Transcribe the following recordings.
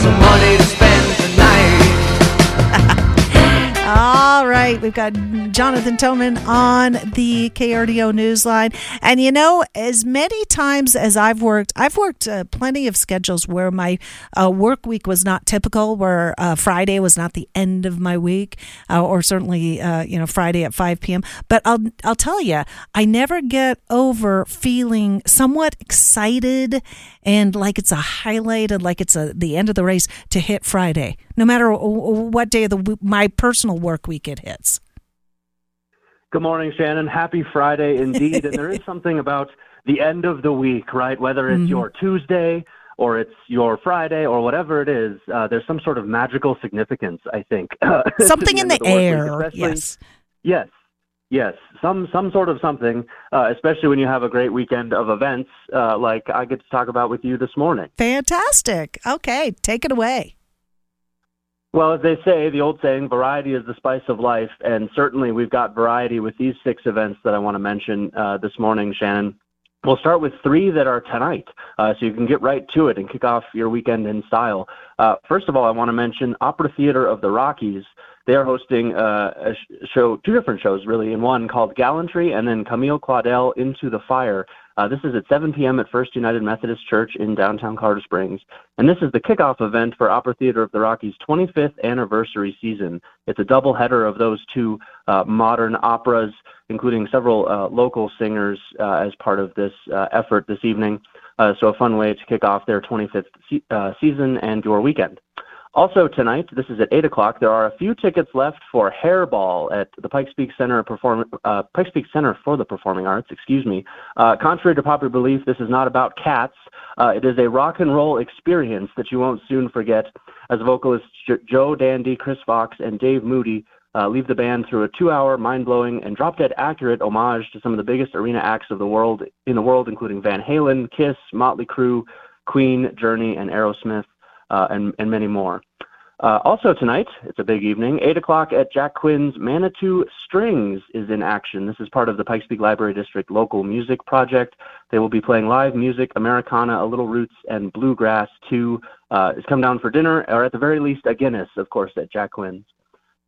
some money to spend right, we've got Jonathan Toman on the KRDO Newsline. And you know, as many times as I've worked, I've worked uh, plenty of schedules where my uh, work week was not typical, where uh, Friday was not the end of my week, uh, or certainly, uh, you know, Friday at 5 p.m. But I'll, I'll tell you, I never get over feeling somewhat excited and like it's a highlight and like it's a, the end of the race to hit Friday, no matter what day of the my personal work week it hits. Good morning, Shannon. Happy Friday indeed. and there is something about the end of the week, right? Whether it's Mm-hmm. your Tuesday or it's your Friday or whatever it is, uh, there's some sort of magical significance, I think. Something in end the, of work week, air. yes. Yes. Yes, some some sort of something, uh, especially when you have a great weekend of events uh, like I get to talk about with you this morning. Fantastic. Okay, take it away. Well, as they say, the old saying, variety is the spice of life, and certainly we've got variety with these six events that I want to mention uh, this morning, Shannon. We'll start with three that are tonight, uh, so you can get right to it and kick off your weekend in style. Uh, first of all, I want to mention Opera Theater of the Rockies. They are hosting uh, a show, two different shows really, in one called Gallantry and then Camille Claudel Into the Fire. Uh, this is at 7 p.m. at First United Methodist Church in downtown Colorado Springs. And this is the kickoff event for Opera Theater of the Rockies' 25th anniversary season. It's a double header of those two uh, modern operas, including several uh, local singers uh, as part of this uh, effort this evening. Uh, so a fun way to kick off their 25th se- season and your weekend. Also tonight, this is at 8 o'clock, there are a few tickets left for Hairball at the Pikes Peak Center, Perform- uh, Peak Center for the Performing Arts, excuse me. Uh, contrary to popular belief, this is not about cats. Uh, it is a rock and roll experience that you won't soon forget as vocalists Joe Dandy, Kris Vox, and Dave Moody uh, leave the band through a two-hour, mind-blowing, and drop-dead accurate homage to some of the biggest arena acts of the world in the world, including Van Halen, Kiss, Motley Crue, Queen, Journey, and Aerosmith, and, and many more. Uh, also tonight, it's a big evening, 8 o'clock at Jack Quinn's Manitou Strings is in action. This is part of the Pikes Peak Library District local music project. They will be playing live music, Americana, A Little Roots, and Bluegrass too. Uh, is come down for dinner, or at the very least, a Guinness, of course, at Jack Quinn's.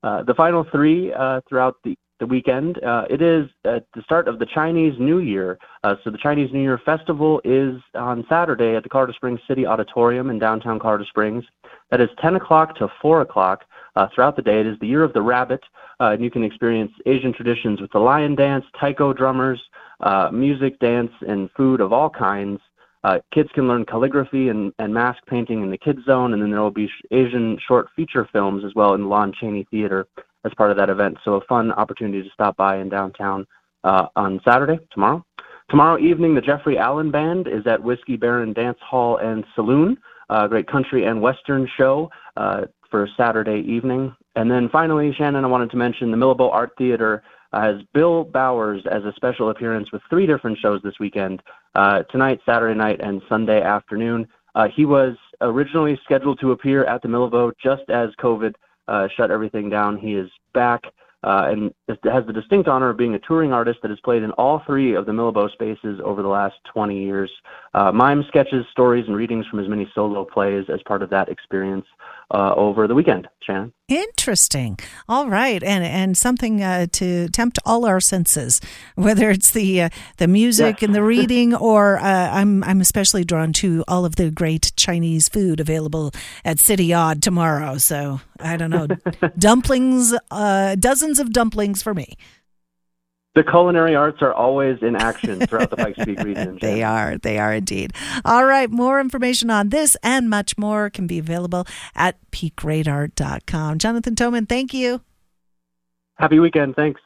Uh, the final three uh, throughout the, the weekend, uh, it is at the start of the Chinese New Year. Uh, so the Chinese New Year Festival is on Saturday at the Colorado Springs City Auditorium in downtown Colorado Springs. That is 10 o'clock to 4 o'clock uh, throughout the day. It is the Year of the Rabbit, uh, and you can experience Asian traditions with the lion dance, taiko drummers, uh, music, dance, and food of all kinds. Uh, kids can learn calligraphy and, and mask painting in the kids zone, and then there will be Asian short feature films as well in the Lon Chaney Theater as part of that event. So a fun opportunity to stop by in downtown uh, on Saturday, tomorrow. Tomorrow evening, the Jeffrey Allen Band is at Whiskey Baron Dance Hall and Saloon, a great country and western show uh, for Saturday evening. And then finally, Shannon, I wanted to mention the Millibo Art Theater uh, has Bill Bowers as a special appearance with three different shows this weekend uh, tonight, Saturday night, and Sunday afternoon. Uh, he was originally scheduled to appear at the Millibo just as COVID uh, shut everything down. He is back uh, and has the distinct honor of being a touring artist that has played in all three of the Millibo spaces over the last 20 years. Uh, mime sketches, stories, and readings from his many solo plays as part of that experience uh, over the weekend. Shannon. Interesting. All right, and and something uh, to tempt all our senses, whether it's the uh, the music Yes. and the reading, or uh, I'm I'm especially drawn to all of the great Chinese food available at City Odd tomorrow. So I don't know, dumplings, uh, dozens of dumplings for me. The culinary arts are always in action throughout the Pikes Peak region. They are. They are indeed. All right. More information on this and much more can be available at peakradar.com. Jonathan Toman, thank you. Happy weekend. Thanks.